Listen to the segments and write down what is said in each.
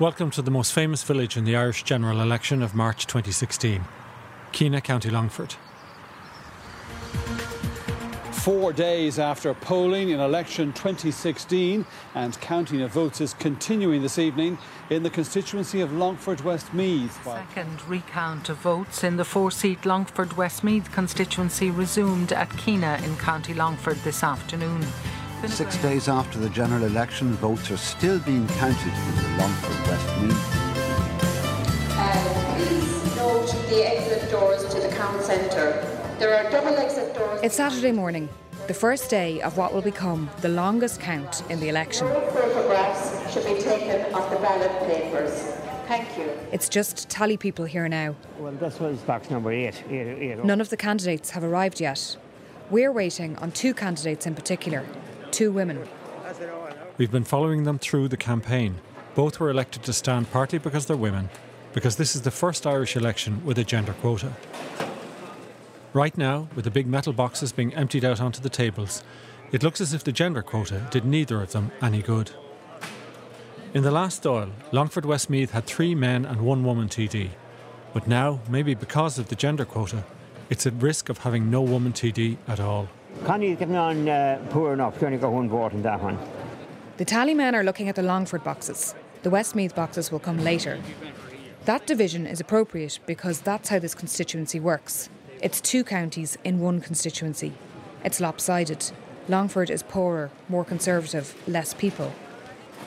Welcome to the most famous village in the Irish general election of March 2016, Keenagh, County Longford. Four days after polling in election 2016 and counting of votes is continuing this evening in the constituency of Longford West Westmeath. Second recount of votes in the four seat Longford Westmeath constituency resumed at Keenagh in County Longford this afternoon. Six days after the general election, votes are still being counted in the Longford Westmeath. Uh, please note the exit doors to the count centre. There are double exit doors. It's Saturday morning, the first day of what will become the longest count in the election. Photographs should be taken of the ballot papers. Thank you. It's just tally people here now. Well, this was box number eight. eight, eight. None of the candidates have arrived yet. We're waiting on two candidates in particular, two women. We've been following them through the campaign. Both were elected to stand partly because they're women, because this is the first Irish election with a gender quota. Right now, with the big metal boxes being emptied out onto the tables, it looks as if the gender quota did neither of them any good. In the last Dáil, Longford Westmeath had three men and one woman TD. But now, maybe because of the gender quota, it's at risk of having no woman TD at all. Connie's getting on uh, poor enough. She only got one vote in that one. The tally men are looking at the Longford boxes. The Westmeath boxes will come later. That division is appropriate because that's how this constituency works. It's two counties in one constituency. It's lopsided. Longford is poorer, more conservative, less people.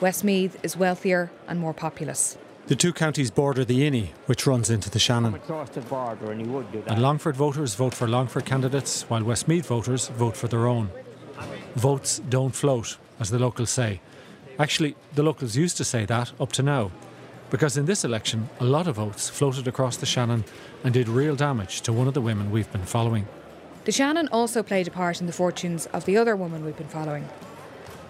Westmeath is wealthier and more populous. The two counties border the Inny, which runs into the Shannon. Border, and. And Longford voters vote for Longford candidates, while Westmeath voters vote for their own. Votes don't float, as the locals say. Actually, the locals used to say that up to now, because in this election, a lot of votes floated across the Shannon and did real damage to one of the women we've been following. The Shannon also played a part in the fortunes of the other woman we've been following.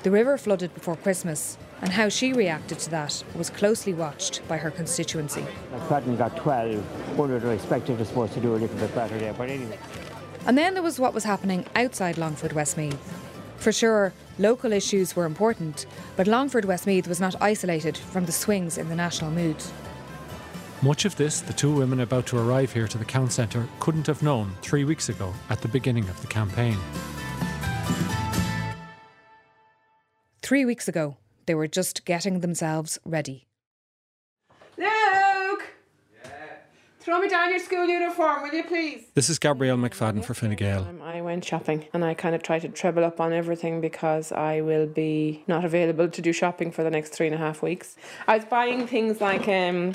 The river flooded before Christmas, and how she reacted to that was closely watched by her constituency. McFadden got 12. One would have expected, I suppose, to do a little bit better there. But anyway. And then there was what was happening outside Longford Westmeath. For sure, local issues were important, but Longford Westmeath was not isolated from the swings in the national mood. Much of this, the two women about to arrive here to the Count Centre couldn't have known three weeks ago at the beginning of the campaign. Three weeks ago, they were just getting themselves ready. Luke! Throw me down your school uniform, will you please? This is Gabrielle McFadden for Fine Gael. Um, I went shopping and I kind of tried to treble up on everything because I will be not available to do shopping for the next three and a half weeks. I was buying things like um,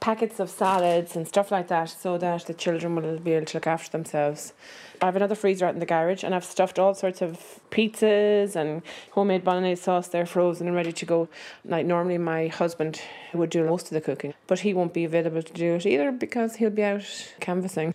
packets of salads and stuff like that so that the children will be able to look after themselves. I have another freezer out in the garage and I've stuffed all sorts of pizzas and homemade bolognese sauce there frozen and ready to go. Like normally my husband would do most of the cooking, but he won't be available to do it either because he'll be out canvassing.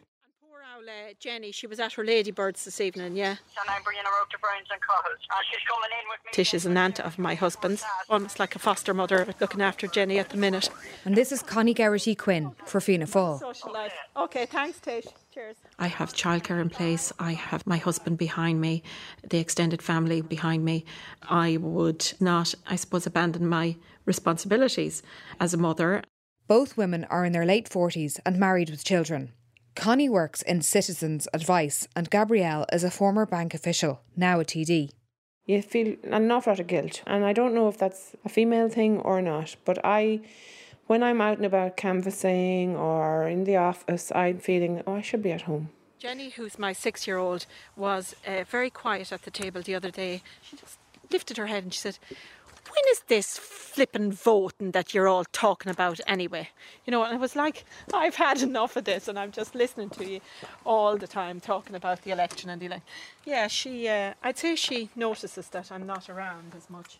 Poor old Jenny, she was at her ladybirds this evening, yeah. And I'm bringing her out to Browns and Cottles. And she's coming in with me. Tish is an aunt of my husband's, almost like a foster mother looking after Jenny at the minute. And this is Connie Garrity Quinn for Fianna Fáil. Social life. Okay, thanks, Tish. Cheers. I have childcare in place. I have my husband behind me, the extended family behind me. I would not, I suppose, abandon my responsibilities as a mother. Both women are in their late 40s and married with children. Connie works in Citizens Advice, and Gabrielle is a former bank official, now a TD. You feel an awful lot of guilt, and I don't know if that's a female thing or not, but I when I'm out and about canvassing or in the office, I'm feeling, oh, I should be at home. Jenny, who's my six year old, was uh, very quiet at the table the other day. She just lifted her head and she said, When is this flippin' voting that you're all talking about anyway? You know, and I was like, I've had enough of this and I'm just listening to you all the time talking about the election and the election. Yeah, she, uh, I'd say she notices that I'm not around as much.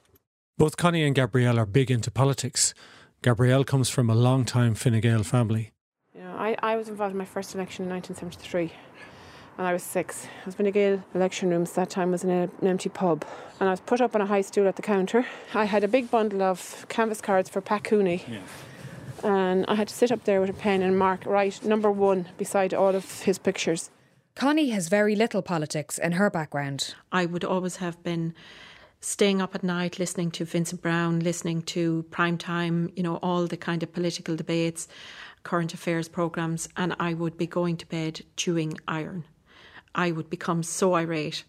Both Connie and Gabrielle are big into politics. Gabrielle comes from a long time Fine Gael family. You know, I, I was involved in my first election in 1973 and I was six. I was Fine Gael election rooms. That time was in a, an empty pub. And I was put up on a high stool at the counter. I had a big bundle of canvas cards for Pat Cooney. Yeah. And I had to sit up there with a pen and mark right number one beside all of his pictures. Connie has very little politics in her background. I would always have been staying up at night listening to Vincent Browne, listening to prime time, you know, all the kind of political debates, current affairs programs, and I would be going to bed chewing iron. I would become so irate.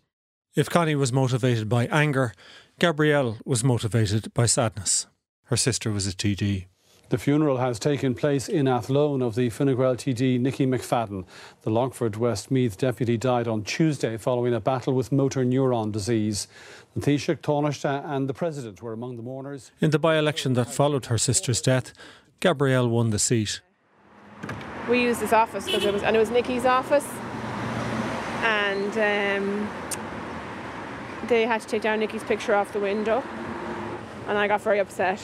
If Connie was motivated by anger, Gabrielle was motivated by sadness. Her sister was a TD. The funeral has taken place in Athlone of the Fine Gael TD Nicky McFadden. The Longford Westmeath deputy died on Tuesday following a battle with motor neuron disease. The Taoiseach, Taoiseach and the President were among the mourners. In the by election that followed her sister's death, Gabrielle won the seat. We used this office because it was, and it was Nicky's office, and um, they had to take down Nicky's picture off the window, and I got very upset.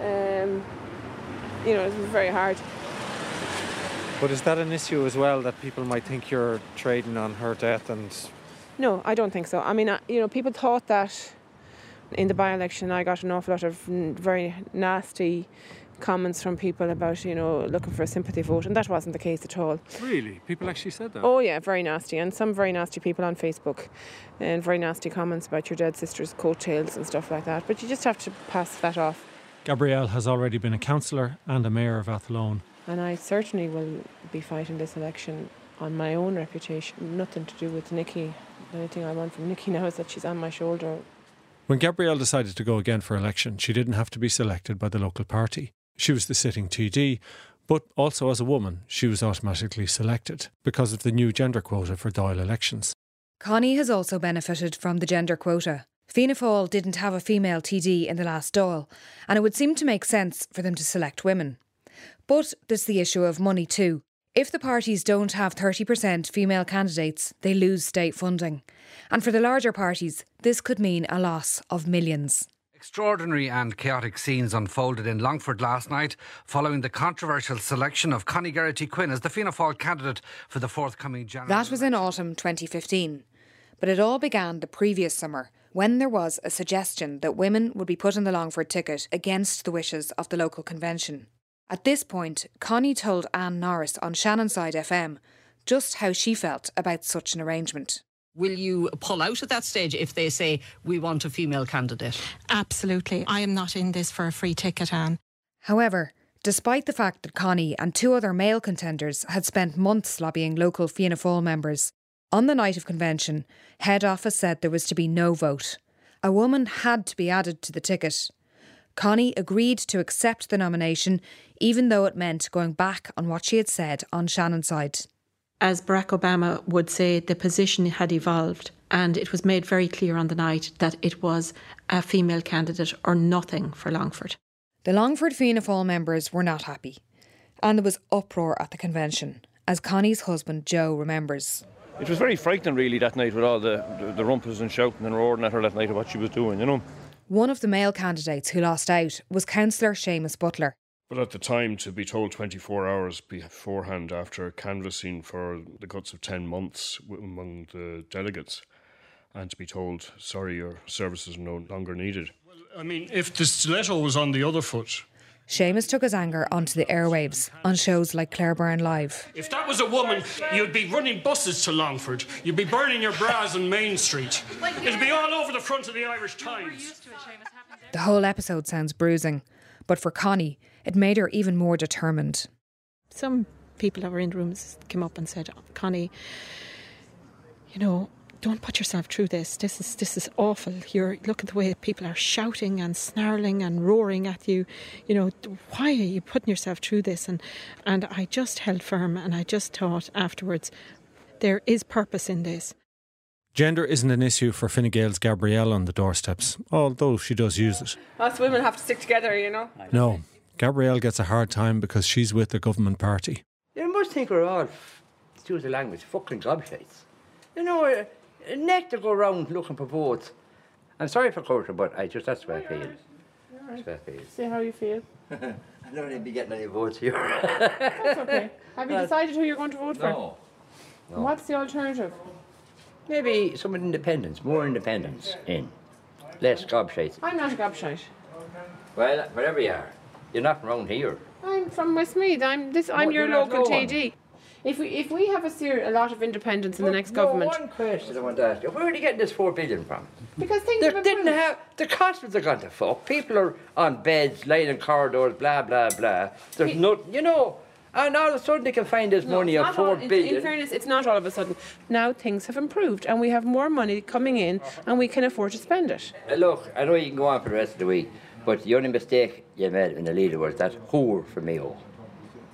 Um, you know, it was very hard. But is that an issue as well that people might think you're trading on her death and No, I don't think so. I mean, uh, you know, people thought that in the by-election I got an awful lot of very nasty comments from people about, you know, looking for a sympathy vote, and that wasn't the case at all. Really? People actually said that? Oh yeah, very nasty, and some very nasty people on Facebook, and very nasty comments about your dead sister's coattails and stuff like that. But you just have to pass that off. Gabrielle has already been a councillor and a mayor of Athlone. And I certainly will be fighting this election on my own reputation. Nothing to do with Nicky. The only thing I want from Nicky now is that she's on my shoulder. When Gabrielle decided to go again for election, she didn't have to be selected by the local party. She was the sitting TD, but also as a woman, she was automatically selected because of the new gender quota for Dáil elections. Connie has also benefited from the gender quota. Fianna Fáil didn't have a female TD in the last Dáil, and it would seem to make sense for them to select women. But there's the issue of money too. If the parties don't have 30% female candidates, they lose state funding. And for the larger parties, this could mean a loss of millions. Extraordinary and chaotic scenes unfolded in Longford last night following the controversial selection of Connie Geraghty Quinn as the Fianna Fáil candidate for the forthcoming general. That was in autumn 2015. But it all began the previous summer when there was a suggestion that women would be put on the Longford ticket against the wishes of the local convention. At this point, Connie told Anne Norris on Shannonside FM just how she felt about such an arrangement. Will you pull out at that stage if they say we want a female candidate? Absolutely. I am not in this for a free ticket, Anne. However, despite the fact that Connie and two other male contenders had spent months lobbying local Fianna Fáil members, on the night of convention, head office said there was to be no vote. A woman had to be added to the ticket. Connie agreed to accept the nomination, even though it meant going back on what she had said on Shannonside. As Barack Obama would say, the position had evolved, and it was made very clear on the night that it was a female candidate or nothing for Longford. The Longford Fianna Fáil members were not happy, and there was uproar at the convention, as Connie's husband Joe remembers. It was very frightening, really, that night with all the, the, the rumpus and shouting and roaring at her that night of what she was doing, you know. One of the male candidates who lost out was Councillor Seamus Butler. But at the time, to be told 24 hours beforehand after canvassing for the guts of 10 months among the delegates, and to be told, sorry, your services are no longer needed. Well, I mean, if the stiletto was on the other foot, Seamus took his anger onto the airwaves on shows like Claire Byrne Live. If that was a woman, you'd be running buses to Longford. You'd be burning your bras on Main Street. It'd be all over the front of the Irish Times. The whole episode sounds bruising, but for Connie, it made her even more determined. Some people that were in the rooms came up and said, Connie, you know, don't put yourself through this. This is this is awful. You're look at the way people are shouting and snarling and roaring at you. You know, why are you putting yourself through this? And and I just held firm and I just thought afterwards, there is purpose in this. Gender isn't an issue for Fine Gael's Gabrielle on the doorsteps, although she does use it. Us women have to stick together, you know. No, Gabrielle gets a hard time because she's with the government party. You must think we're all, excuse the language, fucking gobshites. You know, a neck to go around looking for votes. I'm sorry for culture, but I just that's the way I feel. That's the I feel. See how you feel. I don't need to be getting any votes here. That's okay. Have you uh, decided who you're going to vote for? No. And What's the alternative? Maybe some independence, more independence in. Less gobshites. I'm not a gobshite. Well, whatever you are, you're not from around here. I'm from Westmeath. I'm this. I'm No, your local. TD. If we if we have a, ser- a lot of independence in the next No, government, One question I want to ask you: Where are they getting this four billion from? because things They didn't have the hospitals are gone to fuck. People are on beds, lying in corridors, blah blah blah. There's nothing, you know. And all of a sudden they can find this No, money of four all- in- billion. In fairness, it's not all of a sudden. Now things have improved and we have more money coming in and we can afford to spend it. Look, I know you can go on for the rest of the week, but the only mistake you made in the leader was that whore for Mayo, oh.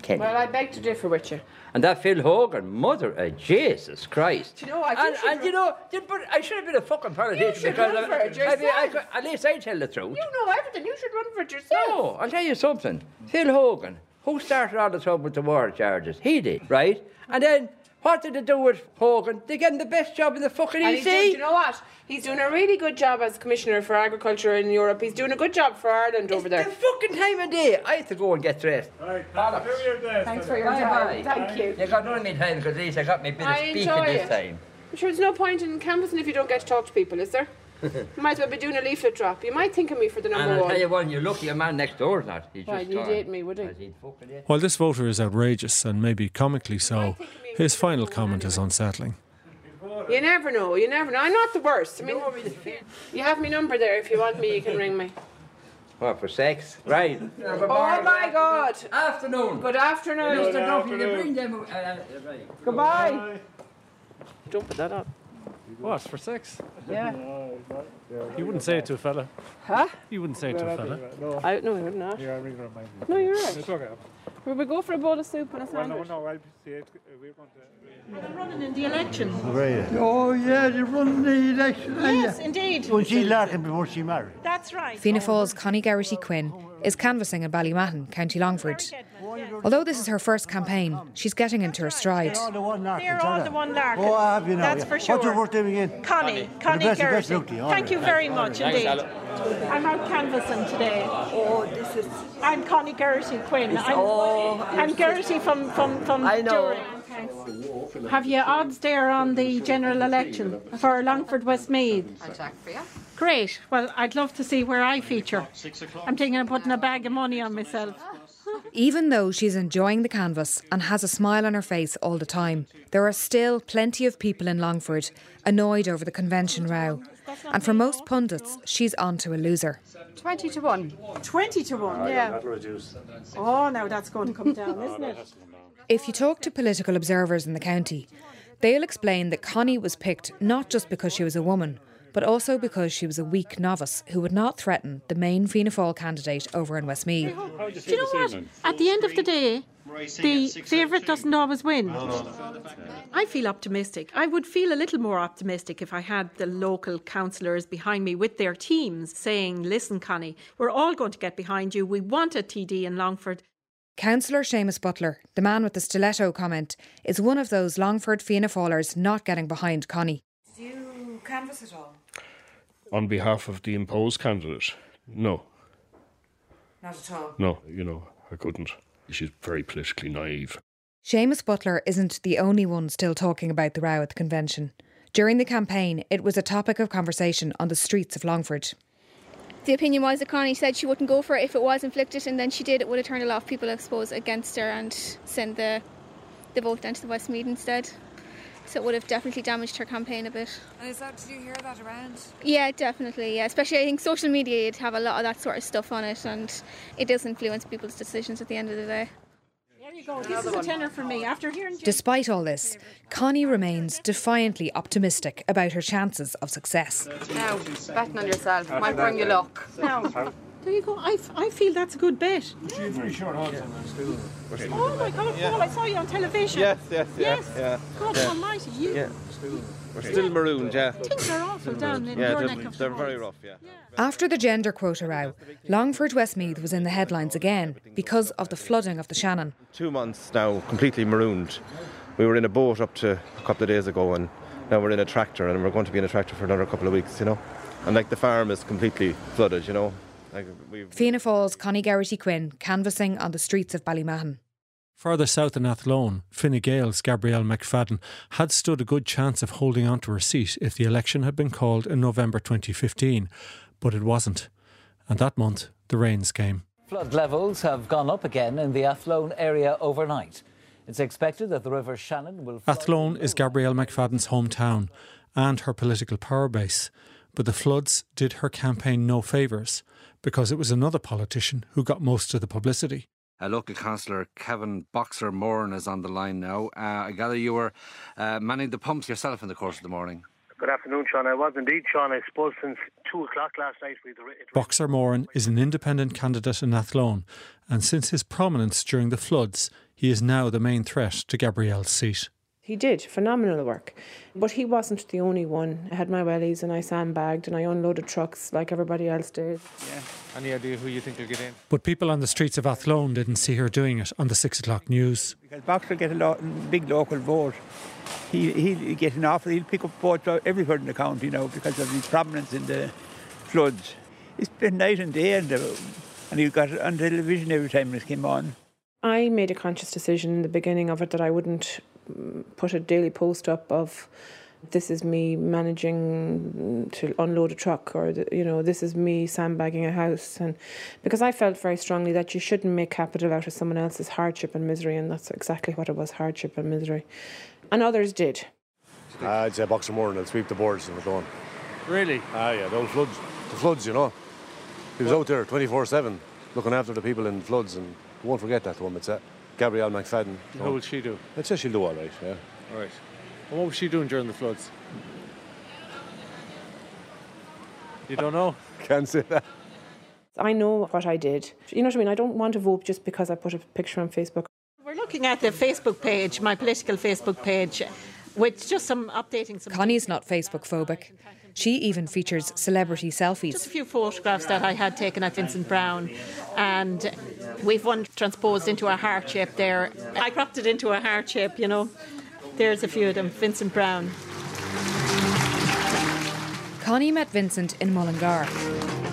Kenny. Well, I beg to differ with you. and that Phil Hogan, mother of Jesus Christ. Do you know what? And, and you know, but I should have been a fucking politician should because run for it I mean, I yourself. could- at least I tell the truth. You know everything. You should run for it yourself. No, I'll tell you something. Phil Hogan, who started all the trouble with the water charges? He did, right? And then what did they do with Hogan? They gave him the best job in the fucking And EC. doing, do you know what? He's doing a really good job as Commissioner for Agriculture in Europe. He's doing a good job for Ireland over there. The fucking time of day. I have to go and get dressed. Thanks for your Bye time. bye. Thank you. You got none of me time because at least I got me bit of I speaking this it. time. I'm sure there's no point in canvassing if you don't get to talk to people, is there? you might as well be doing a leaflet drop. You might think of me for the And number I'll one. tell you one, you're lucky your man next door is not. He's Why, just he'd gone. hate me, would he? He'd fucking hate While this voter is outrageous and maybe comically so, his final comment is unsettling. You never know. You never know. I'm not the worst. I mean, you have my number there. If you want me, you can ring me. What, for sex? Right. Oh my God! Afternoon. Good afternoon. Mr. Duffy, you bring them. Uh, right. Goodbye. Don't put that up. What, for sex? Yeah. You wouldn't say it to a fella. Huh? You wouldn't say it to a fella. No. I, no, you're not. Yeah, I'm ringing remind me. No, you're right. It's okay. Will we go for a bowl of soup and a Well, no, sandwich? no, I'll see it. Uh, We're going to. running in the election. Oh, yeah, they run the election. Yes, indeed. When she Larkin before she married. That's right. Fianna Fáil's Connie Garrity Quinn is canvassing in Ballymahon, County Longford. Although this is her first campaign, she's getting into her stride. They're all the one Larkin. They're all the one Larkin. Oh, I have you now. That's yeah. for sure. What's your first name again? Connie, Connie The best- the best Garrity. luck to you. Thank right. you very All much right. indeed. Thanks, I'm out canvassing today. Oh, this is. I'm Connie Garrity Quinn. I'm, oh, I'm Garrity from from from I know. Durham. Have you odds there on the general election for Longford Westmeath? I'll check for you. Great. Well, I'd love to see where I feature. I'm thinking of putting a bag of money on myself. Even though she's enjoying the canvas and has a smile on her face all the time, there are still plenty of people in Longford annoyed over the convention row. And for most pundits, she's on to a loser. 20 to 1. 20 to 1, yeah. Oh, now that's going to come down, isn't it? If you talk to political observers in the county, they'll explain that Connie was picked not just because she was a woman, but also because she was a weak novice who would not threaten the main Fianna Fáil candidate over in Westmeath. Do you know what? At the end of the day, the favourite doesn't always win. I feel optimistic. I would feel a little more optimistic if I had the local councillors behind me with their teams saying, listen, Connie, we're all going to get behind you. We want a TD in Longford. Councillor Seamus Butler, the man with the stiletto comment, is one of those Longford Fianna Fáilers not getting behind Connie. Do you canvass at all? On behalf of the imposed candidate, no, Not at all. no, you know, I couldn't. She's very politically naive. Seamus Butler isn't the only one still talking about the row at the convention. During the campaign, it was a topic of conversation on the streets of Longford. The opinion was that Connie said she wouldn't go for it if it was inflicted, and then she did. It would have turned a lot of people, I suppose, against her and send the the vote down to the Westmeath instead. So it would have definitely damaged her campaign a bit. And is that, did you hear that around? Yeah, definitely. Yeah, especially I think social media, you'd have a lot of that sort of stuff on it, and it does influence people's decisions at the end of the day. There you go. This is a tenner for me. After hearing Despite all this, Connie remains defiantly optimistic about her chances of success. Now, betting on yourself might bring you luck. Now, there you go. I, f- I feel that's a good bet. very short odds on Oh my God, Paul, I saw you on television. Yes, yes, yeah, Yes. yeah. God yeah. almighty, you. Yeah. We're still marooned, yeah. Things are awful down in yeah, your neck of the they're very rough, yeah. After the gender quota row, Longford Westmeath was in the headlines again because of the flooding of the Shannon. Two months now, completely marooned. We were in a boat up to a couple of days ago, and now we're in a tractor, and we're going to be in a tractor for another couple of weeks, you know. And like the farm is completely flooded, you know. Like we Fianna Fáil's Connie Garrity Quinn canvassing on the streets of Ballymahon. Further south in Athlone, Fine Gael's Gabrielle McFadden had stood a good chance of holding on to her seat if the election had been called in November 2015, but it wasn't. And that month, the rains came. Flood levels have gone up again in the Athlone area overnight. It's expected that the River Shannon will. Athlone is Gabrielle McFadden's hometown and her political power base, but the floods did her campaign no favours because it was another politician who got most of the publicity. Uh, local councillor Kevin Boxer Moran is on the line now. Uh, I gather you were uh, manning the pumps yourself in the course of the morning. Good afternoon, Sean. I was indeed, Sean. I suppose since two o'clock last night, we'd Boxer Moran is an independent candidate in Athlone, and since his prominence during the floods, he is now the main threat to Gabrielle's seat. He did phenomenal work, but he wasn't the only one. I had my wellies and I sandbagged and I unloaded trucks like everybody else did. Yeah. Any idea who you think will get in? But people on the streets of Athlone didn't see her doing it on the six o'clock news. Because Boxer get a lo- big local vote. He, he'll get an offer, he'll pick up votes everywhere in the county now because of his prominence in the floods. It's been night and day and, and he got it on television every time it came on. I made a conscious decision in the beginning of it that I wouldn't put a daily post up of this is me managing to unload a truck or you know this is me sandbagging a house. And because I felt very strongly that you shouldn't make capital out of someone else's hardship and misery and that's exactly what it was hardship and misery. And others did. Uh, I'd say Boxer Moran will sweep the boards and we're going Really? Ah yeah those floods the floods you know. He was out there 24-7 looking after the people in floods and won't forget that one it's uh, Gabrielle McFadden How will she do? I'd say she'll do all right yeah All right. And what was she doing during the floods? You don't know? Can't say that. I know what I did you know what I mean I don't want to vote just because I put a picture on Facebook We're looking at the Facebook page, my political Facebook page, with just some updating some. Connie's not Facebook phobic. She even features celebrity selfies. Just a few photographs that I had taken at Vincent Browne, and we've one transposed into a heart shape there. I cropped it into a heart shape, you know. There's a few of them, Vincent Browne. Connie met Vincent in Mullingar.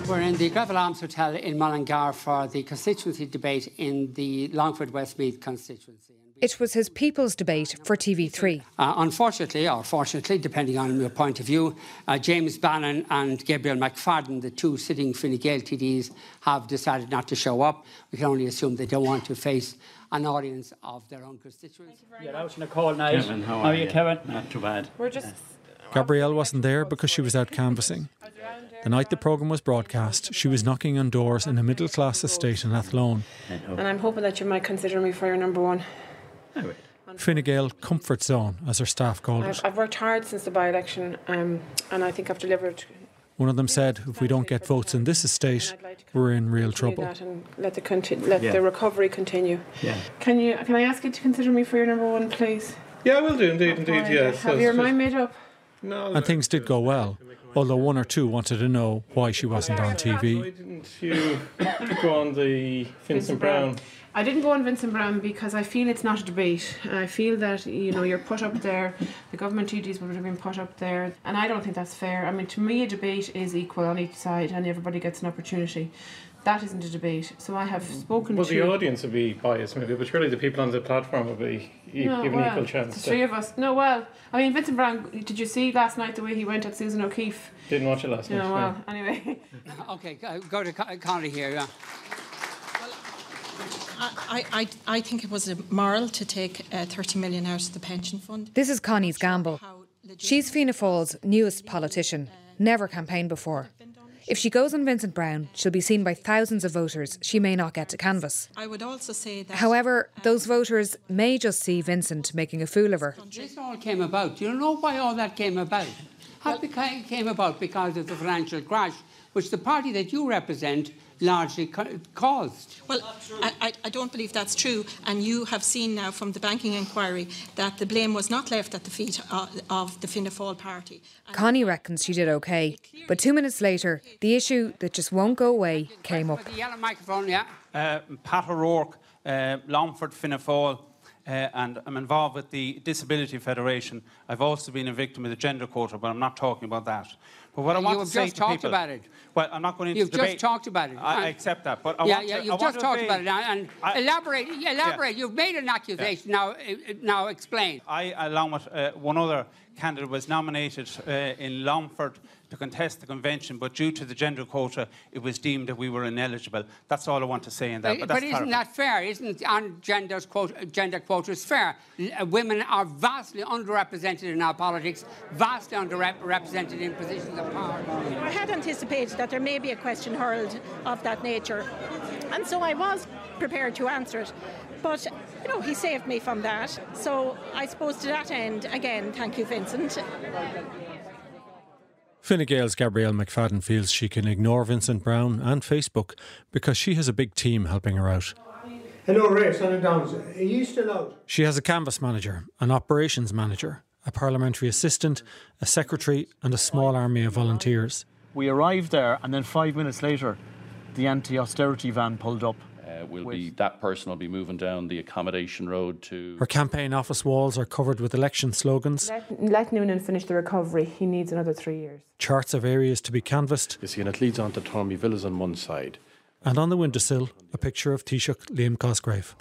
We're in the Greville Arms Hotel in Mullingar for the constituency debate in the Longford Westmeath constituency. It was his people's debate for TV3. Uh, unfortunately, or fortunately, depending on your point of view, uh, James Bannon and Gabrielle McFadden, the two sitting Fine Gael TDs, have decided not to show up. We can only assume they don't want to face an audience of their own constituents. You're out in a cold night. Kevin, how how are are you, you? Kevin? Not too bad. We're just Gabrielle wasn't there because she was out canvassing. The night the programme was broadcast, she was knocking on doors in a middle class estate in Athlone. and I'm hoping that you might consider me for your number one. Fine Gael comfort zone, as her staff called I've, it. I've worked hard since the by-election, um, and I think I've delivered. One of them said, if we don't get votes in this estate, we're in real trouble. that and let the conti- let Yeah. the recovery continue. Yeah. Can you? Can I ask you to consider me for your number one, please? Yeah, I will do indeed, indeed. Yes. Have your mind made up? No. And things did go well, although one or two wanted to know why she wasn't on TV. Why didn't you go on the Vincent Browne? I didn't go on Vincent Browne because I feel it's not a debate. I feel that you know you're put up there, the government TDs would have been put up there, and I don't think that's fair. I mean, to me, a debate is equal on each side, and everybody gets an opportunity. That isn't a debate. So I have spoken Well, to. the audience would be biased maybe, but surely the people on the platform would be e- No, given well, equal chance. The to- three of us. No, well, I mean, Vincent Browne. Did you see last night the way he went at Susan O'Keeffe? Didn't watch it last No, night. well, anyway. okay, go- go to Con- Connie here. Yeah. I, I, I think it was immoral to take uh, 30 million out of the pension fund. This is Connie's gamble. She's Fianna Fáil's newest politician, never campaigned before. If she goes on Vincent Browne, she'll be seen by thousands of voters she may not get to canvass. I would also say that. However, uh, those voters may just see Vincent making a fool of her. This all came about. Do you know why all that came about? How it came about because of the financial crash, which the party that you represent largely ca- caused. Well, I, I, I don't believe that's true, and you have seen now from the banking inquiry that the blame was not left at the feet of, of the Fianna Fáil party. Connie reckons she did okay, but two minutes later, the issue that just won't go away came up. The yellow microphone, yeah. Uh, Pat O'Rourke, uh, Longford, Fianna Fáil, uh, and I'm involved with the Disability Federation. I've also been a victim of the gender quota, but I'm not talking about that. But what I want you to have say just to talked people- about it. Well, I'm not going into You've debate. just talked about it. I, I accept that, but I yeah, want yeah, to, you've I want just to talked about it now, and I- elaborate. Elaborate. You've made an accusation. Now, uh, now explain. I, along with uh, one other candidate, was nominated uh, in Longford to contest the convention, but due to the gender quota, it was deemed that we were ineligible. That's all I want to say in that. But, but that's isn't clarifying. that fair? Isn't on gender's quota, gender quotas fair? L- uh, women are vastly underrepresented in our politics, vastly underrepresented in positions of power. I had anticipated that there may be a question hurled of that nature, and so I was prepared to answer it. But, you know, he saved me from that. So I suppose to that end, again, thank you, Vincent. Fine Gael's Gabrielle McFadden feels she can ignore Vincent Browne and Facebook because she has a big team helping her out. Hello, Ray, Shannon Downs. Are you still out? She has a canvas manager, an operations manager, a parliamentary assistant, a secretary, and a small army of volunteers. We arrived there, and then five minutes later, the anti-austerity van pulled up. Uh, will be that person will be moving down the accommodation road to. Her campaign office walls are covered with election slogans, Let, let Noonan finish the recovery. He needs another three years. charts of areas to be canvassed, You see, and it leads on to Tormy Villas on one side. and on the windowsill, a picture of Taoiseach Liam Cosgrave.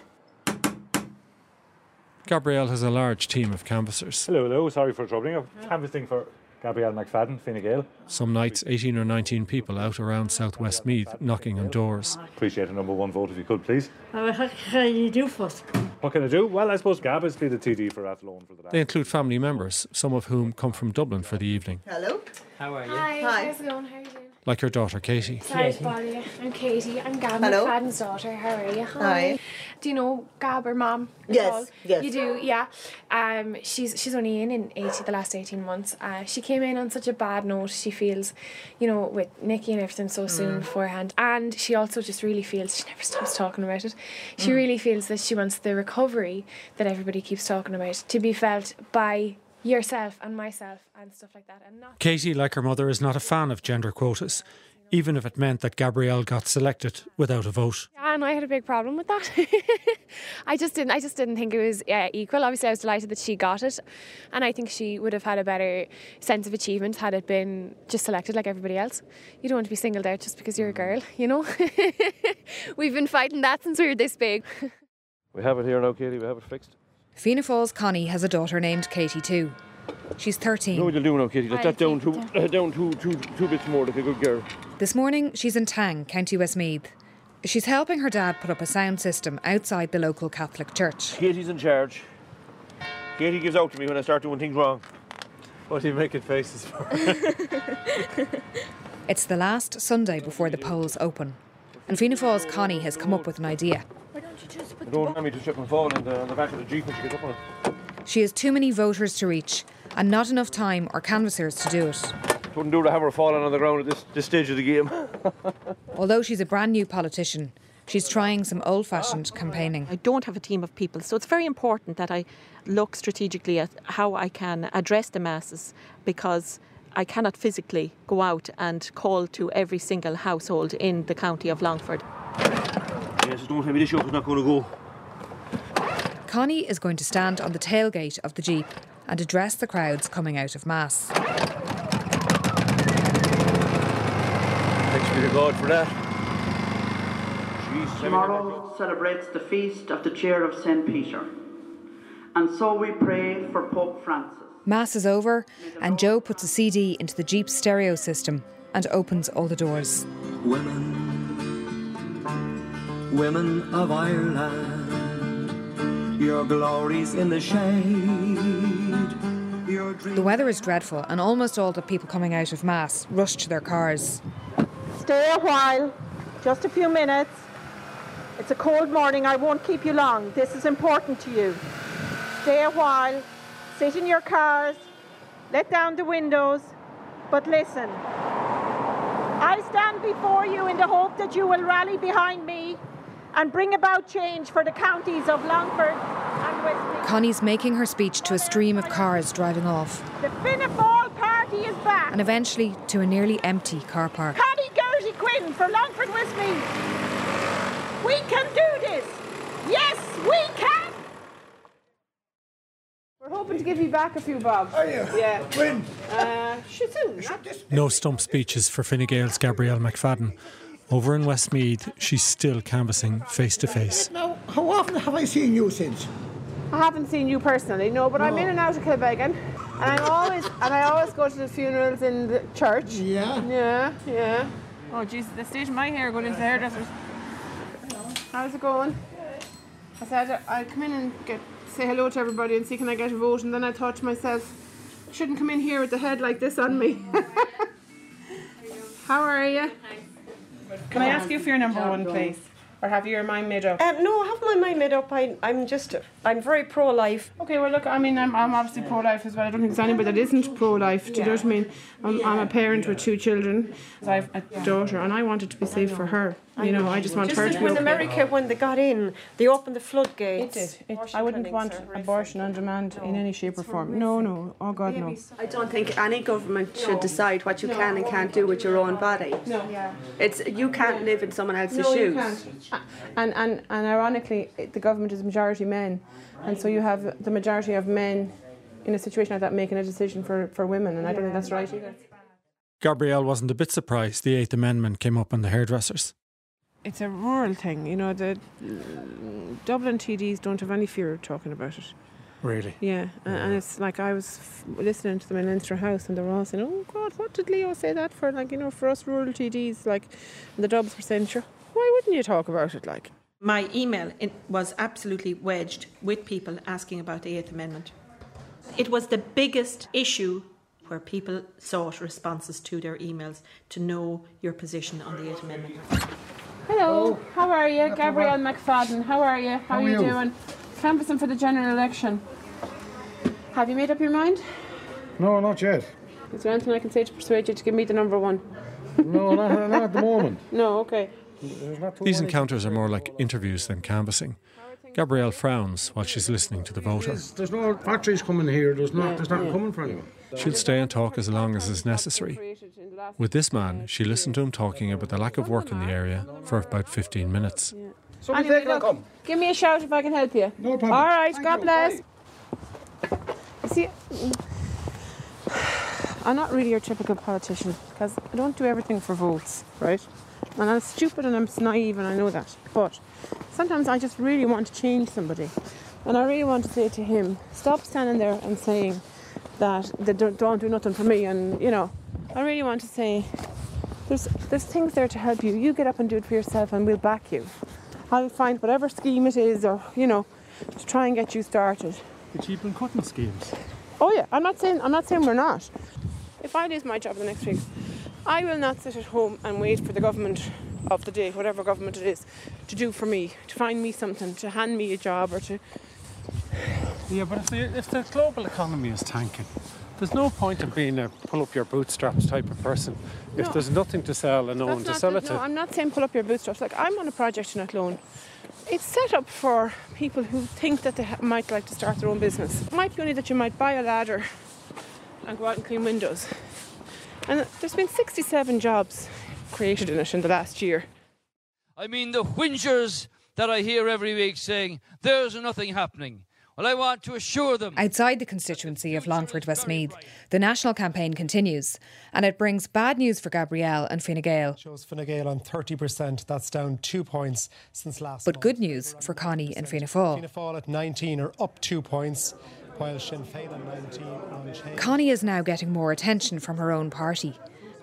Gabrielle has a large team of canvassers. Hello, hello. Sorry for troubling you. Canvassing for Gabrielle McFadden, Fine Gael. Some nights, 18 or 19 people out around South Westmeath knocking on doors. Appreciate a number one vote if you could, please. Uh, what can you do for us? What can I do? Well, I suppose Gab has been the TD for Athlone for the last. They include family members, some of whom come from Dublin for the evening, Hello. How are Hi. Hi, how's it going? How are you doing? Like her daughter Katie. Sorry to bother you. I'm Katie. I'm Gab Hello. McFadden's daughter. How are you? Hi. Do you know Gab or Mom? at Yes, all? yes. You do, yeah. Um, she's she's only in in eighty the last eighteen months. Uh, she came in on such a bad note. She feels, you know, with Nicky and everything so soon Mm. beforehand, and she also just really feels she never stops talking about it. She Mm. really feels that she wants the recovery that everybody keeps talking about to be felt by yourself and myself and stuff like that, and not Katie, like her mother, is not a fan of gender quotas, even if it meant that Gabrielle got selected without a vote. Yeah, and I had a big problem with that. I just didn't. I just didn't think it was uh, equal. Obviously, I was delighted that she got it, and I think she would have had a better sense of achievement had it been just selected like everybody else. You don't want to be singled out just because you're a girl, you know. We've been fighting that since we were this big. We have it here now, Katie. We have it fixed. Fianna Fáil's Connie has a daughter named Katie too. She's 13. You know what you'll do now, Katie? Let Hi, that down two, uh, down two, two, two bits more, like a good girl. This morning, she's in Tang, County Westmeath. She's helping her dad put up a sound system outside the local Catholic church. Katie's in charge. Katie gives out to me when I start doing things wrong. What are you making faces for? It's the last Sunday before the polls open. And Fianna Fáil's Connie has come up with an idea. I don't want me to trip and fall in the, uh, on the back of the Jeep when she gets up on it. She has too many voters to reach and not enough time or canvassers to do it. Wouldn't do to have her falling on the ground at this, this stage of the game. Although she's a brand new politician, she's trying some old fashioned campaigning. I don't have a team of people, so it's very important that I look strategically at how I can address the masses because I cannot physically go out and call to every single household in the county of Longford. Yes, don't tell me this yoke is not going to go. Connie is going to stand on the tailgate of the Jeep and address the crowds coming out of Mass. Thanks be to God for that. Jesus, Tomorrow celebrates the feast of the Chair of St. Peter. And so we pray for Pope Francis. Mass is over, and Joe puts a CD into the Jeep stereo system and opens all the doors. Women, women of Ireland, your glories in the shade. Your The weather is dreadful, and almost all the people coming out of Mass rush to their cars. Stay a while, just a few minutes. It's a cold morning, I won't keep you long. This is important to you. Stay a while, sit in your cars, let down the windows, but listen. I stand before you in the hope that you will rally behind me and bring about change for the counties of Longford and Westmeath. Connie's making her speech to a stream of cars driving off, The Fianna Fáil party is back. and eventually to a nearly empty car park. Connie Gertie Quinn for Longford Westmeath. We can do this. Yes, we can. We're hoping to give you back a few bob. Are you? Yeah. When? Uh, should soon. No stump speeches for Fine Gael's Gabrielle McFadden. Over in Westmeath, she's still canvassing face to face. Now, how often have I seen you since? I haven't seen you personally, no, but I'm in and out of Kilbeggan. And I'm always and I always go to the funerals in the church. Yeah. Yeah, yeah. Oh Jesus, the state of my hair going into the hairdressers. How's it going? I said I'd come in and get say hello to everybody and see can I get a vote and then I thought to myself, I shouldn't come in here with the head like this on me. How are you? Can I ask you for your number one, please? Or have your mind made up? Um, no, I have my mind made up. I, I'm just, I'm very pro-life. Okay, well, look, I mean, I'm, I'm obviously pro life as well. I don't think there's anybody that isn't pro life. Do you know what I mean? I'm, I'm a parent with two children. I have a daughter, and I want it to be safe for her. You know, I just want Just her as to be when okay. America, when they got in, they opened the floodgates. It did. It, I wouldn't want abortion on demand in any shape or form. No, no. Oh, God, no. I don't think any government should decide what you can and can't do with your own body. No. Yeah. It's you can't live in someone else's No, you shoes. can't. And, and, and ironically, the government is majority men. And so you have the majority of men in a situation like that making a decision for, for women. And I don't think that's right either. Gabrielle wasn't a bit surprised the Eighth Amendment came up on the hairdressers. It's a rural thing, you know. The mm, Dublin TDs don't have any fear of talking about it. Really? Yeah, and, and it's like I was f- listening to them in Leinster House, and they were all saying, "Oh God, what did Leo say that for?" Like you know, for us rural TDs, like the Dubs were saying, "Sure, why wouldn't you talk about it?" Like My email it was absolutely wedged with people asking about the Eighth Amendment. It was the biggest issue where people sought responses to their emails to know your position on the Eighth Amendment. Hello, how are you? Gabrielle McFadden, how are you? How, How are are you, you? doing? Canvassing for the general election. Have you made up your mind? No, not yet. Is there anything I can say to persuade you to give me the number one? No, not, not at the moment. No, okay. These encounters are more like interviews than canvassing. Gabrielle frowns while she's listening to the voter. There's no factories coming here. There's not. There's nothing coming for anyone. She'll stay and talk as long as is necessary. With this man, she listened to him talking about the lack of work in the area for about 15 minutes. Somebody Anyway, take it and look. Give me a shout if I can help you. No problem. All right, Thank God you. bless. See, I'm not really your typical politician because I don't do everything for votes, right? And I'm stupid and I'm naive and I know that. But sometimes I just really want to change somebody. And I really want to say to him, stop standing there and saying that they don't, don't do nothing for me. And, you know, I really want to say, there's, there's things there to help you. You get up and do it for yourself and we'll back you. I'll find whatever scheme it is or, you know, to try and get you started. But you've been cutting schemes. Oh yeah, I'm not saying I'm not saying we're not. If I lose my job the next week, I will not sit at home and wait for the government of the day, whatever government it is, to do for me, to find me something, to hand me a job or to Yeah, but if the, if the global economy is tanking, there's no point in being a pull up your bootstraps type of person. If No. there's nothing to sell and no one to sell the- it to. No, I'm not saying pull up your bootstraps. Like I'm on a project in Athlone. It's set up for people who think that they ha- might like to start their own business. It might be only that you might buy a ladder and go out and clean windows. And there's been 67 jobs created in it in the last year. I mean, the whingers that I hear every week saying, there's nothing happening. Well, I want to assure them. Outside the constituency of Longford Westmeath, the national campaign continues, and it brings bad news for Gabrielle and Fine Gael. Shows Fine Gael on 30%. That's down two points since last But good news for Connie and Fianna Fáil. Fianna Fáil at 19 are up two points, while Sinn Féin at 19. Connie is now getting more attention from her own party,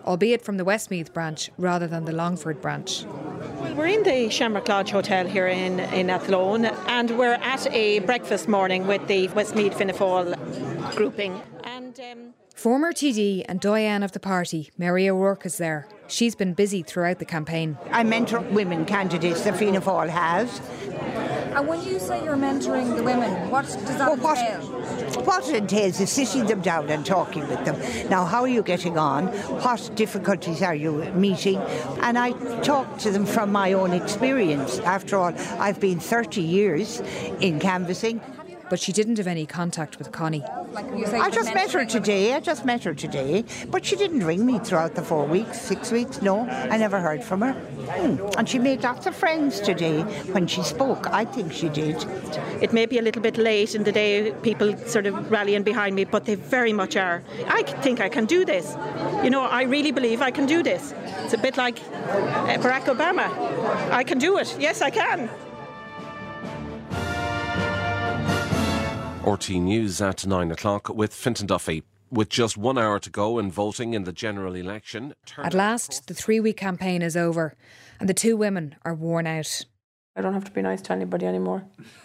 albeit from the Westmeath branch rather than the Longford branch. Well, we're in the Shamrock Lodge Hotel here in, in Athlone, and we're at a breakfast morning with the Westmeath Fianna Fáil grouping. And um, Former TD and doyen of the party, Mary O'Rourke, is there. She's been busy throughout the campaign. I mentor women candidates that Fianna Fáil has. And when you say you're mentoring the women, what does that Well, what- entail? What it entails is sitting them down and talking with them. Now, how are you getting on? What difficulties are you meeting? And I talk to them from my own experience. After all, I've been 30 years in canvassing. But she didn't have any contact with Connie. I just met her today. I just met her today, but she didn't ring me throughout the four weeks, six weeks. No, I never heard from her. Hmm. And she made lots of friends today when she spoke. I think she did. It may be a little bit late in the day, people sort of rallying behind me, but they very much are. I think I can do this. You know, I really believe I can do this. It's a bit like uh, Barack Obama. I can do it. Yes, I can. RTÉ News at 9 o'clock with Fintan Duffy. With just one hour to go in voting in the general election. At last, the three week campaign is over, and the two women are worn out. I don't have to be nice to anybody anymore.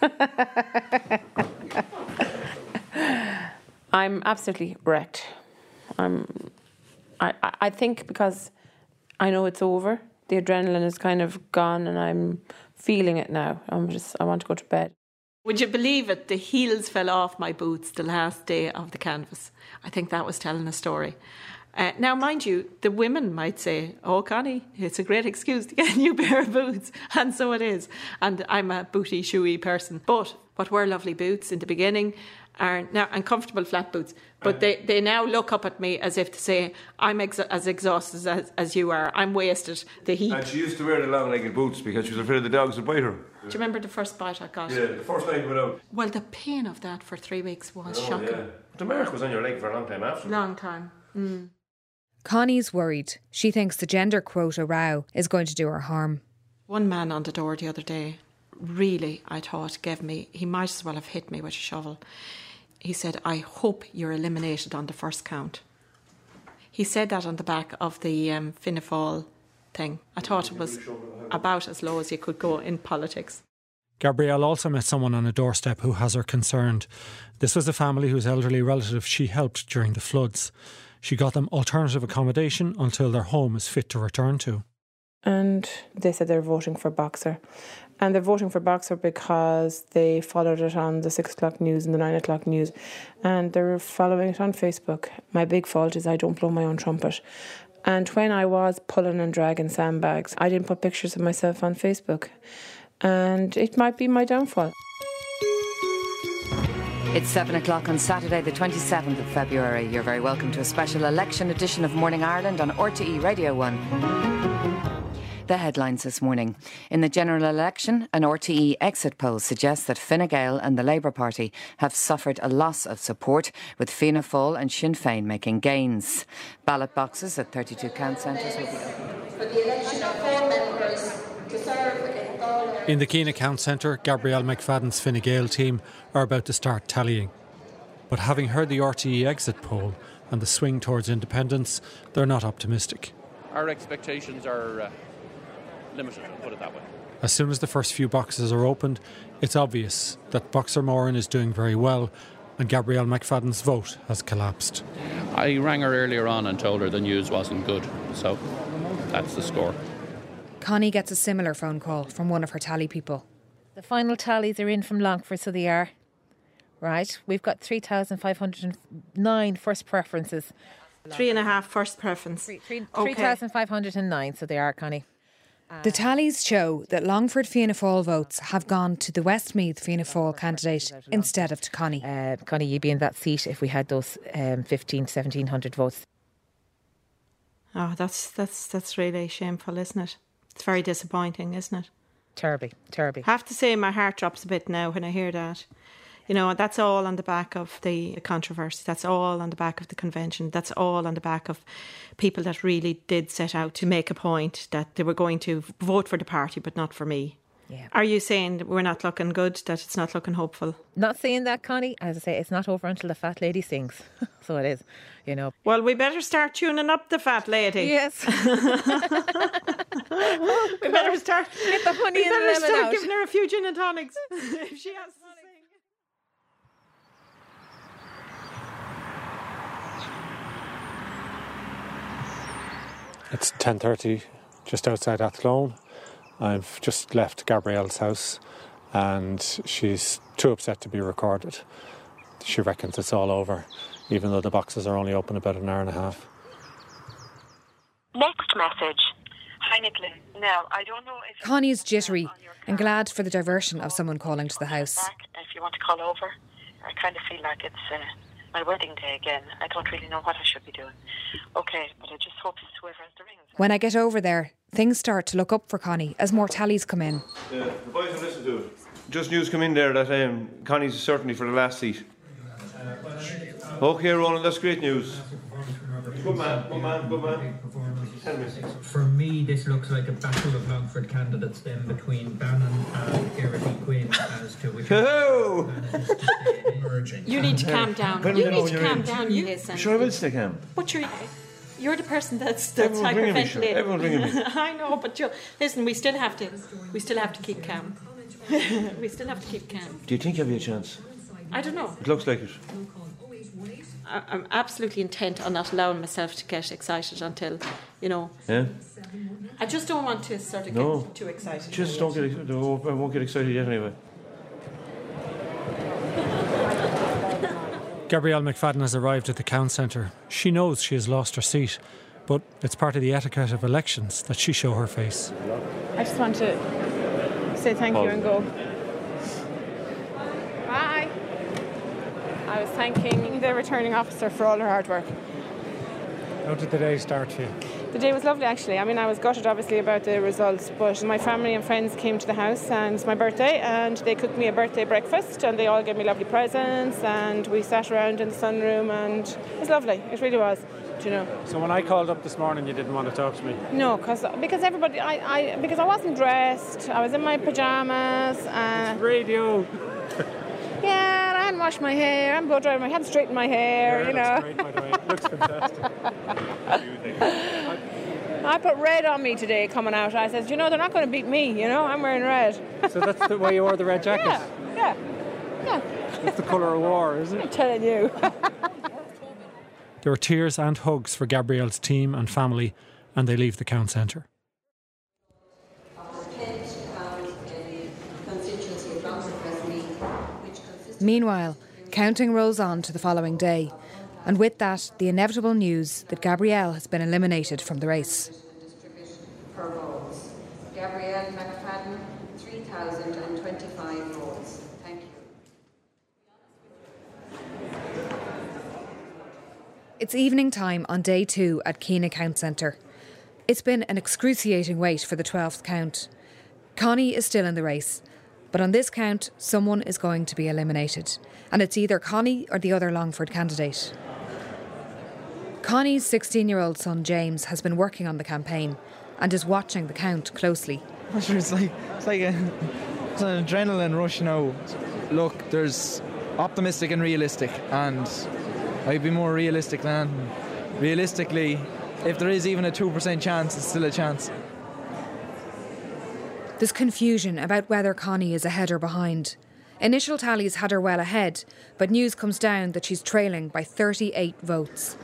I'm absolutely wrecked. I'm, I, I think because I know it's over, the adrenaline is kind of gone, and I'm feeling it now. I'm just, I want to go to bed. Would you believe it? The heels fell off my boots the last day of the canvas. I think that was telling a story. Uh, now, mind you, the women might say, Oh, Connie, it's a great excuse to get a new pair of boots. And so it is. And I'm a booty, shoey person. But what were lovely boots in the beginning are now uncomfortable flat boots. But they, they now look up at me as if to say, I'm ex- as exhausted as, as you are. I'm wasted. The heat. And she used to wear the long legged boots because she was afraid the dogs would bite her. Do you remember the first bite I got? Yeah, the first leg went out. Well, the pain of that for three weeks was Oh, shocking. yeah. The mark was on your leg for a long time after. Long time. Mm. Connie's worried. She thinks the gender quota row is going to do her harm. One man on the door the other day, really, I thought, gave me, he might as well have hit me with a shovel. He said, I hope you're eliminated on the first count. He said that on the back of the um, Fianna Fáil thing. I thought it was about as low as you could go in politics. Gabrielle also met someone on a doorstep who has her concerned. This was a family whose elderly relative she helped during the floods. She got them alternative accommodation until their home is fit to return to. And they said they're voting for Boxer. And they're voting for Boxer because they followed it on the six o'clock news and the nine o'clock news. And they're following it on Facebook. My big fault is I don't blow my own trumpet. And when I was pulling and dragging sandbags, I didn't put pictures of myself on Facebook. And it might be my downfall. It's 7 o'clock on Saturday, the 27th of February. You're very welcome to a special election edition of Morning Ireland on RTÉ Radio 1. The headlines this morning. In the general election, an RTÉ exit poll suggests that Fine Gael and the Labour Party have suffered a loss of support, with Fianna Fáil and Sinn Féin making gains. Ballot boxes at 32 count centres will be opened. For the election of four members to serve in the Keenagh Count Centre, Gabrielle McFadden's Fine Gael team are about to start tallying. But having heard the RTÉ exit poll and the swing towards independence, they're not optimistic. Our expectations are uh, limited, I'll put it that way. As soon as the first few boxes are opened, it's obvious that Boxer Moran is doing very well and Gabrielle McFadden's vote has collapsed. I rang her earlier on and told her the news wasn't good, so that's the score. Connie gets a similar phone call from one of her tally people. The final tallies are in from Longford, so they are. Right, we've got 3,509 first preferences. Three and a half first preference. Three, three, Okay. 3,509, so they are, Connie. The tallies show that Longford Fianna Fáil votes have gone to the Westmeath Fianna Fáil candidate instead of to Connie. Uh, Connie, you'd be in that seat if we had those um, 15, 1,700 votes. Oh, that's that's that's really shameful, isn't it? It's very disappointing, isn't it? Terribly, terribly. I have to say, my heart drops a bit now when I hear that. You know, that's all on the back of the controversy. That's all on the back of the convention. That's all on the back of people that really did set out to make a point that they were going to vote for the party, but not for me. Yeah. Are you saying we're not looking good, that it's not looking hopeful? Not saying that, Connie. As I say, it's not over until the fat lady sings. so it is, you know. Well, we better start tuning up the fat lady. Yes. we better start. Get the honey we better start out. giving her a few gin and tonics if she has It's 10.30, just outside Athlone. I've just left Gabrielle's house and she's too upset to be recorded. She reckons it's all over, even though the boxes are only open about an hour and a half. Next message. Hi, Nicola. Now, I don't know if Connie is jittery and glad for the diversion of someone calling to the house. if you want to call over. I kind of feel like it's uh, my wedding day again. I don't really know what I should be doing. Okay, but I just hope it's whoever has the ring. When I get over there, things start to look up for Connie as more tallies come in. Yeah, the boys will listen to it. Just news come in there that um, Connie's certainly for the last seat. Okay, Roland, that's great news. Good man, good man, good man. Tell me. For me, this looks like a battle of Longford candidates then between Bannon and Geraghty Quinn as to which emerging. You need to calm down. When You we know need to you're calm in. down. You listen. Sure, I will stay calm. But you're, you're the person that's that's Everyone's ringing me, sure. hyperventilating. Everyone's ringing me. I know, but you listen. We still have to. We still have to keep calm. we still have to keep calm. Do you think you have a chance? I don't know. It looks like it. I, I'm absolutely intent on not allowing myself to get excited until, you know. Yeah? I just don't want to sort of No. get too excited. Just don't get excited. I won't get excited yet anyway. Gabrielle McFadden has arrived at the count centre. She knows she has lost her seat, but it's part of the etiquette of elections that she show her face. I just want to say thank you and go. Bye. I was thanking the returning officer for all her hard work. How did the day start for you? The day was lovely, actually. I mean, I was gutted, obviously, about the results, but my family and friends came to the house, and it's my birthday, and they cooked me a birthday breakfast, and they all gave me lovely presents, and we sat around in the sunroom, and it was lovely. It really was. Do you know? So when I called up this morning, you didn't want to talk to me. No, cause, because everybody, I, I, because I wasn't dressed. I was in my pajamas. Uh, radio. yeah, and I hadn't washed my hair. I'm blow drying. I hadn't straightened my hair. you know. Great, by the way. It looks fantastic. I put red on me today coming out. I said, you know, they're not going to beat me. You know, I'm wearing red. so that's the way you wore the red jacket. Yeah, yeah, yeah. It's the colour of war, isn't it? I'm telling you. There were tears and hugs for Gabrielle's team and family, and they leave the count centre. Meanwhile, counting rolls on to the following day, and with that, the inevitable news that Gabrielle has been eliminated from the race. Gabrielle McFadden, 3,025 votes. Thank you. It's evening time on day two at Keenagh Count Centre. It's been an excruciating wait for the 12th count. Connie is still in the race, but on this count, someone is going to be eliminated, and it's either Connie or the other Longford candidate. Connie's 16 year old son James has been working on the campaign and is watching the count closely. It's like it's like a, it's an adrenaline rush now. Look, there's optimistic and realistic, and I'd be more realistic than realistically. If there is even a two percent chance, it's still a chance. There's confusion about whether Connie is ahead or behind. Initial tallies had her well ahead, but news comes down that she's trailing by 38 votes.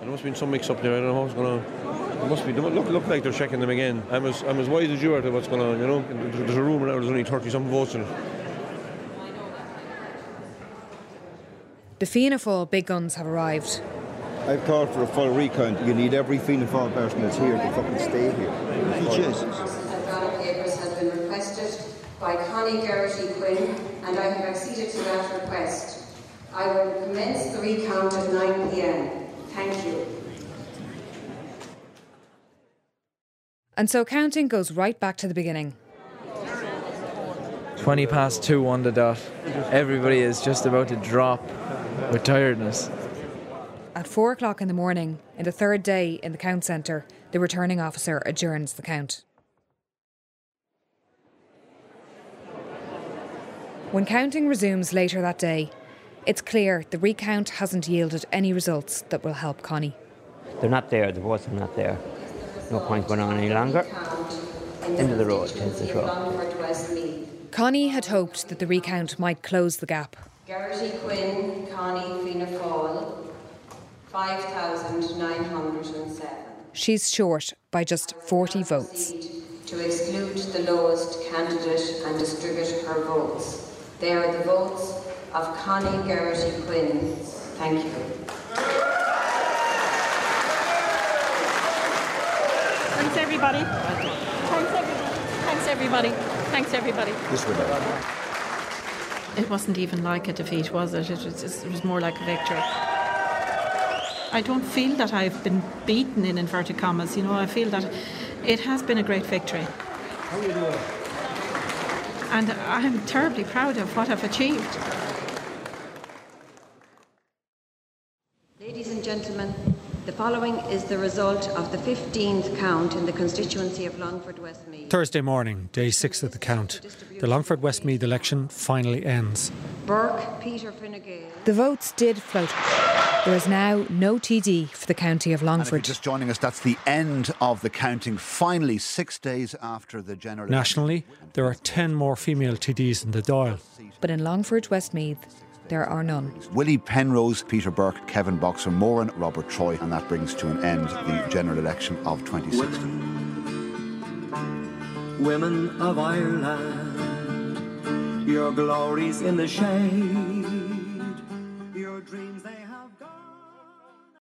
There must have been some mix up there. I don't know what's going on. It must be. Look, look like they're checking them again. I'm as, I'm as wise as you are to what's going on, you know. There's, there's a rumour now there's only 30 something votes in it. The Fianna Fáil big guns have arrived. I've called for a full recount. You need every Fianna Fáil person that's here to fucking stay here. Jesus. The ballot papers have been requested by Connie Geraghty Quinn, and I have acceded to that request. I will commence the recount at 9 pm. Thank you. And so counting goes right back to the beginning. 20 past two on the dot. Everybody is just about to drop with tiredness. At four o'clock in the morning, in the third day in the count centre, the returning officer adjourns the count. When counting resumes later that day, it's clear the recount hasn't yielded any results that will help Connie. They're not there, the votes are not there. No point going on any longer. End of the road, end of the road. Longford Westmeath. Connie had hoped that the recount might close the gap. Geraghty Quinn, Connie Fianna Fáil, 5,907. She's short by just 40 votes. To exclude the lowest candidate and distribute her votes. They are the votes of Connie Geraghty Quinn. Thank you. Thanks, everybody. everybody. Thanks, everybody. Thanks, everybody. Thanks, everybody. This. It wasn't even like a defeat, was it? It was, it was more like a victory. I don't feel that I've been beaten in inverted commas. You know, I feel that it has been a great victory. And I'm terribly proud of what I've achieved. Ladies and gentlemen, the following is the result of the 15th count in the constituency of Longford Westmeath. Thursday morning, day six of the count. The Longford Westmeath election finally ends. Burke, Peter Fine Gael. The votes did float. There is now no TD for the county of And if you're Longford. just joining us, that's the end of the counting. Finally, six days after the general Nationally, there are 10 more female TDs in the Dáil. But in Longford Westmeath, there are none. Willie Penrose, Peter Burke, Kevin Boxer, Moran, Robert Troy, and that brings to an end the general election of 2016. Women of Ireland, your glory's in the shade.